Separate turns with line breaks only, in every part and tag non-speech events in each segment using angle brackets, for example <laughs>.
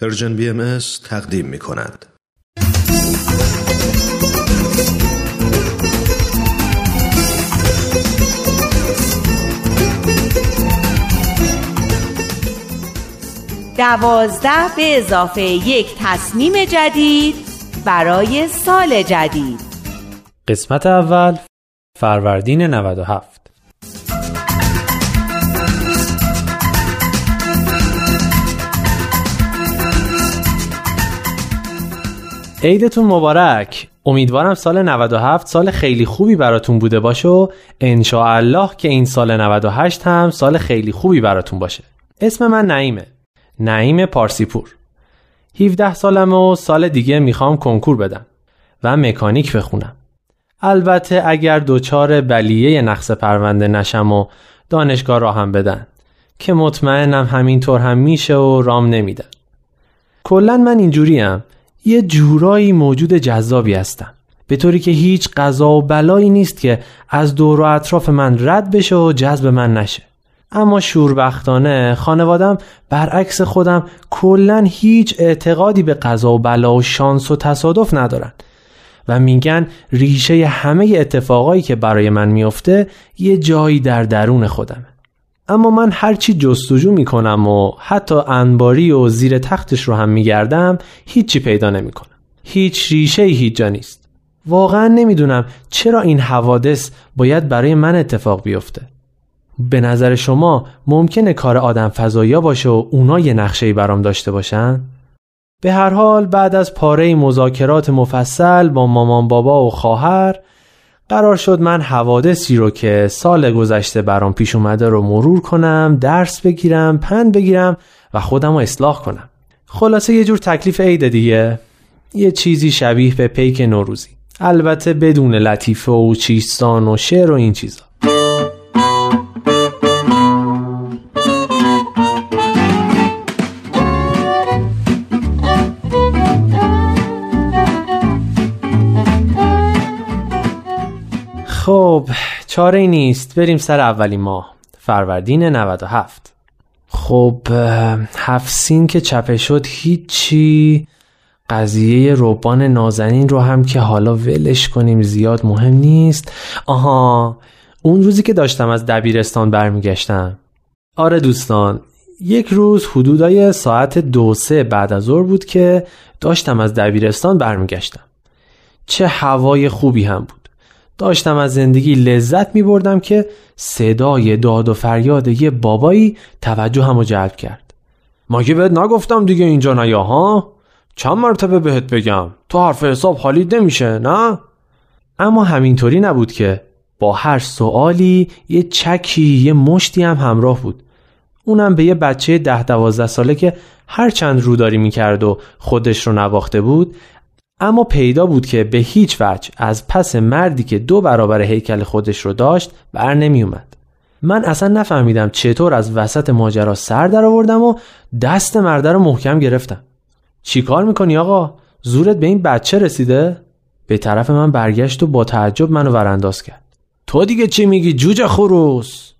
پرژن بی ام تقدیم می کند.
دوازده به اضافه یک تصمیم جدید برای سال جدید
قسمت اول فروردین 97 عیدتون مبارک. امیدوارم سال 97 سال خیلی خوبی براتون بوده باشه و الله که این سال 98 هم سال خیلی خوبی براتون باشه. اسم من نعیمه. نعیم پارسیپور. 17 سالم و سال دیگه می‌خوام کنکور بدم و مکانیک بخونم. البته اگر دوچار بلیه نقص پرونده نشم و دانشگاه را هم بدن که مطمئنم همینطور هم میشه و رام نمیدن کلا من اینجوریم. یه جورایی موجود جذابی هستم به طوری که هیچ قضا و بلایی نیست که از دور و اطراف من رد بشه و جذب من نشه. اما شوربختانه خانوادم برعکس خودم کلا هیچ اعتقادی به قضا و بلا و شانس و تصادف ندارن و میگن ریشه همه اتفاقایی که برای من میفته یه جایی در درون خودمه. اما من هرچی جستجو می‌کنم و حتی انباری و زیر تختش رو هم میگردم هیچی پیدا نمی‌کنم. هیچ ریشه هیچ جا نیست. واقعا نمی‌دونم چرا این حوادث باید برای من اتفاق بیفته. به نظر شما ممکنه کار آدم فضایا باشه و اونا یه نقشه برام داشته باشن؟ به هر حال بعد از پاره مذاکرات مفصل با مامان بابا و خواهر قرار شد من حوادثی رو که سال گذشته برام پیش اومده رو مرور کنم درس بگیرم پند بگیرم و خودم رو اصلاح کنم. خلاصه یه جور تکلیف عید دیگه. یه چیزی شبیه به پیک نوروزی. البته بدون لطیفه و چیستان و شعر و این چیزا. خب چاره نیست. بریم سر اولین ماه. فروردین 97 خب هفسین که چپه شد هیچی. قضیه روبان نازنین رو هم که حالا ولش کنیم زیاد مهم نیست. آها اون روزی که داشتم از دبیرستان برمیگشتم. آره دوستان یک روز حدودای ساعت دو سه بعد از ظهر بود که داشتم از دبیرستان برمیگشتم. چه هوای خوبی هم بود. داشتم از زندگی لذت می بردم که صدای داد و فریاد یه بابایی توجه همو جلب کرد مگه بهت نگفتم دیگه اینجا نیا ها؟ چند مرتبه بهت بگم تو حرف حساب حالی نمیشه نه؟ اما همینطوری نبود که با هر سوالی یه چکی یه مشتی هم همراه بود اونم به یه بچه ده دوازده ساله که هر چند روداری می‌کرد و خودش رو نواخته بود اما پیدا بود که به هیچ وجه از پس مردی که دو برابر هیکل خودش رو داشت بر نمی اومد. من اصلا نفهمیدم چطور از وسط ماجرا سر در آوردم و دست مرده رو محکم گرفتم. چی کار می‌کنی آقا؟ زورت به این بچه رسیده؟ به طرف من برگشت و با تعجب منو ورانداز کرد. تو دیگه چی میگی جوجه خروس؟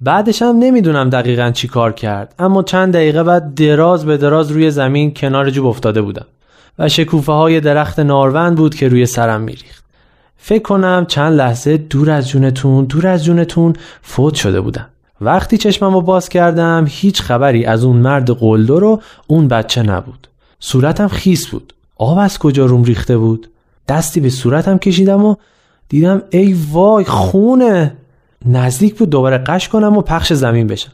بعدش هم نمی‌دونم دقیقا چی کار کرد اما چند دقیقه بعد دراز به دراز روی زمین کنار جوب افتاده بودم. و شکوفه های درخت ناروند بود که روی سرم میریخت. فکر کنم چند لحظه دور از جونتون دور از جونتون فوت شده بودم. وقتی چشمم رو باز کردم هیچ خبری از اون مرد قلدر و اون بچه نبود. صورتم خیس بود. آب از کجا روم ریخته بود؟ دستی به صورتم کشیدم و دیدم ای وای خونه نزدیک بود دوباره قش کنم و پخش زمین بشم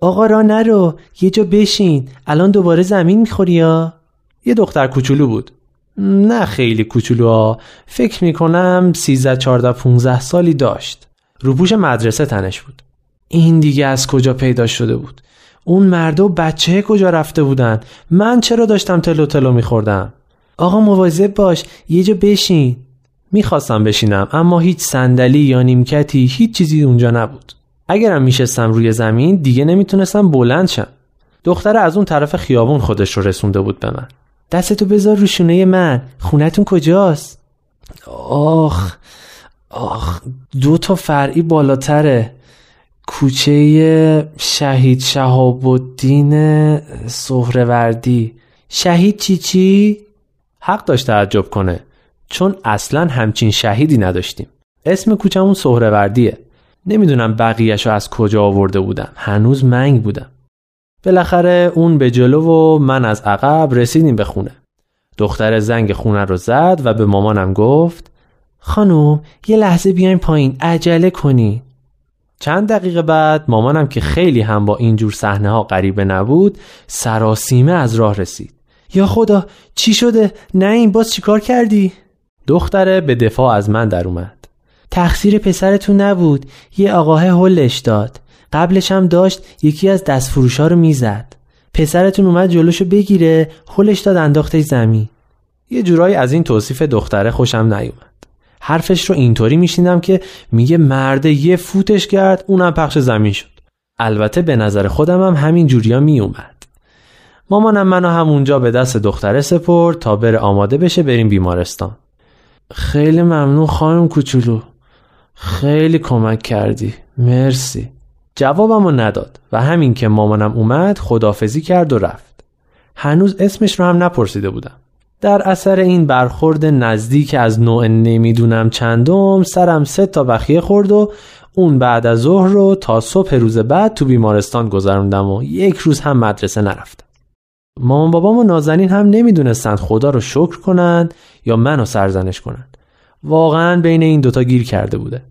آقا را نرو یه جا بشین الان دوباره زمین می‌خوری یا یه دختر کوچولو بود. نه خیلی کوچولو فکر می‌کنم 13 14 15 سالی داشت. روپوش مدرسه تنش بود. این دیگه از کجا پیدا شده بود؟ اون مرد و بچه کجا رفته بودن؟ من چرا داشتم تلو تلو میخوردم؟ آقا مواظب باش یه جا بشین. می‌خواستم بشینم اما هیچ صندلی یا نیمکتی هیچ چیزی اونجا نبود. اگرم میشستم روی زمین دیگه نمی‌تونستم بلند شم. دختر از اون طرف خیابون خودش رو رسونده بود به من. دستتو بذار رو شونه من. خونتون کجاست؟ آخ آخ دو تا فرعی بالاتره. کوچه شهید شهاب الدین سهروردی. شهید چی چی؟ حق داشت تعجب کنه چون اصلا همچین شهیدی نداشتیم. اسم کوچمون سهروردیه. نمی‌دونم بقیهشو از کجا آورده بودم. هنوز منگ بودم. بالاخره اون به جلو و من از عقب رسیدیم به خونه. دختر زنگ خونه رو زد و به مامانم گفت خانم یه لحظه بیاین پایین عجله کنی. چند دقیقه بعد مامانم که خیلی هم با اینجور صحنه ها غریبه نبود سراسیمه از راه رسید. یا خدا چی شده؟ نه این باز چیکار کردی؟ دختره به دفاع از من در اومد. تقصیر پسرتون نبود یه آقاه هلش داد. قبلش هم داشت یکی از دستفروشا رو می‌زد. پسرتون اومد جلوشو بگیره هلش داد انداختش زمین. یه جورایی از این توصیف دختره خوشم نیومد. حرفش رو اینطوری میشیندم که میگه مرده یه فوتش کرد اونم پخش زمین شد. البته به نظر خودم هم همین جوریا میومد مامانم منو همونجا به دست دختره سپرد تا بره آماده بشه بریم بیمارستان. خیلی ممنون خانم کوچولو. خیلی کمک کردی. مرسی. جوابمو نداد و همین که مامانم اومد خدافزی کرد و رفت. هنوز اسمش رو هم نپرسیده بودم. در اثر این برخورد نزدیک از نوع نمی‌دونم چندم سرم سه تا بخیه خورد و اون بعد از ظهر رو تا صبح روز بعد تو بیمارستان گذروندم و یک روز هم مدرسه نرفتم. مامان بابام و نازنین هم نمی‌دونستند خدا رو شکر کنند یا منو سرزنش کنند. واقعا بین این دوتا گیر کرده بوده.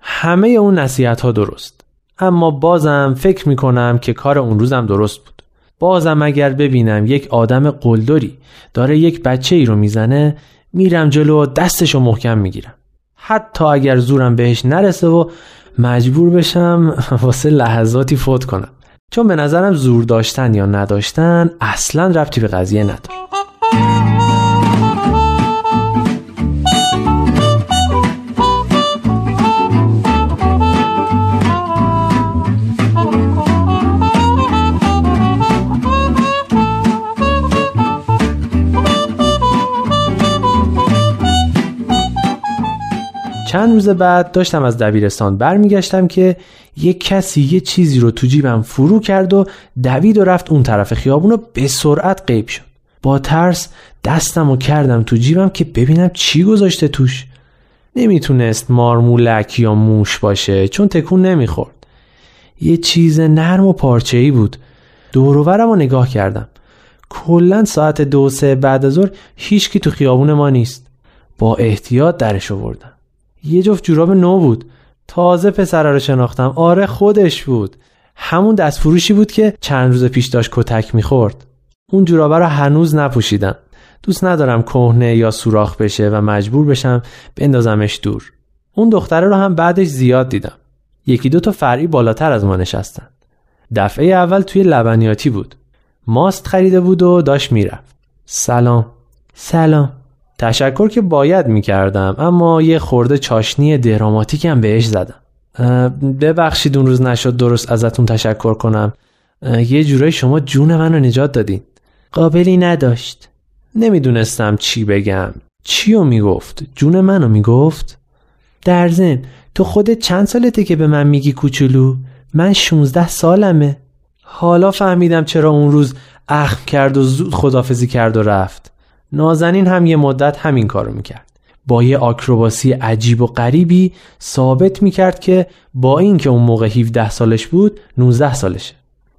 همه اون نصیحت ها درست. اما بازم فکر می‌کنم که کار اون روزم درست بود. بازم اگر ببینم یک آدم قلدری داره یک بچه ای رو می‌زنه میرم جلو و دستشو محکم می‌گیرم. حتی اگر زورم بهش نرسه و مجبور بشم <laughs> واسه لحظاتی فوت کنم. چون به نظرم زور داشتن یا نداشتن اصلا ربطی به قضیه نداره. چند روز بعد داشتم از دبیرستان برمیگشتم که یک کسی یه چیزی رو تو جیبم فرو کرد و دوید و رفت اون طرف خیابون و به سرعت غیب شد. با ترس دستم و کردم تو جیبم که ببینم چی گذاشته توش. نمی‌تونست مارمولک یا موش باشه چون تکون نمی‌خورد. یه چیز نرم و پارچه ای بود دوروورم رو نگاه کردم. کلا ساعت دو سه بعد از ظهر هیچکی تو خیابون ما نیست. با احتیاط درش آوردم. یه جفت جوراب نو بود. تازه پسر رو شناختم. آره خودش بود. همون دستفروشی بود که چند روز پیش داشت کتک می‌خورد. اون جورابه رو هنوز نپوشیدم. دوست ندارم کهنه یا سوراخ بشه و مجبور بشم بندازمش دور. اون دختره رو هم بعدش زیاد دیدم. یکی دو تا فرعی بالاتر از ما نشستن. دفعه اول توی لبنیاتی بود. ماست خریده بود و داشت می‌رفت. سلام. سلام. تشکر که باید می‌کردم اما یه خورده چاشنی دراماتیکم بهش زدم. ببخشید اون روز نشد درست ازتون تشکر کنم. یه جورایی شما جون منو نجات دادین. قابلی نداشت. نمی‌دونستم چی بگم. چیو می‌گفت؟ جون منو می‌گفت؟ در زن تو خودت چند سالته که به من میگی کوچولو؟ من 16 سالمه. حالا فهمیدم چرا اون روز اخم کرد و زود خدافزی کرد و رفت. نازنین هم یه مدت همین کارو می‌کرد. با یه آکروباسی عجیب و غریبی ثابت می‌کرد که با اینکه اون موقع 17 سالش بود 19 سالشه.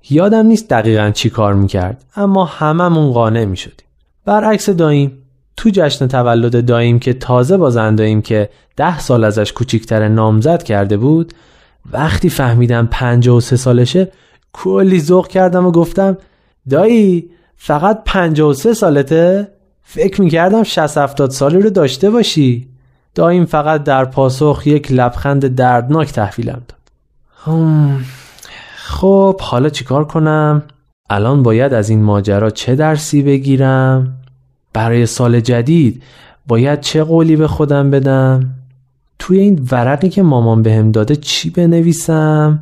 یادم نیست دقیقا چی کار می‌کرد اما هممون قانع می‌شدیم. برعکس داییم تو جشن تولد داییم که تازه با زنداییم که ده سال ازش کوچیکتر نامزد کرده بود وقتی فهمیدم 53 سالشه کلی ذوق کردم و گفتم دایی فقط 53 سالته؟ فکر می‌کردم 60 70 سالی رو داشته باشی. دایم فقط در پاسخ یک لبخند دردناک تحویلم داد. خب حالا چیکار کنم؟ الان باید از این ماجرا چه درسی بگیرم؟ برای سال جدید باید چه قولی به خودم بدم؟ توی این ورقی که مامان بهم داده چی بنویسم؟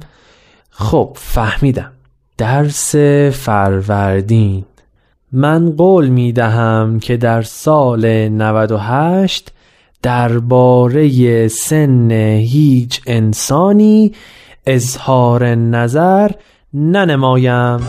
خب فهمیدم. درس فروردین. من قول می دهم که در سال 98 درباره سن هیچ انسانی اظهار نظر ننمایم.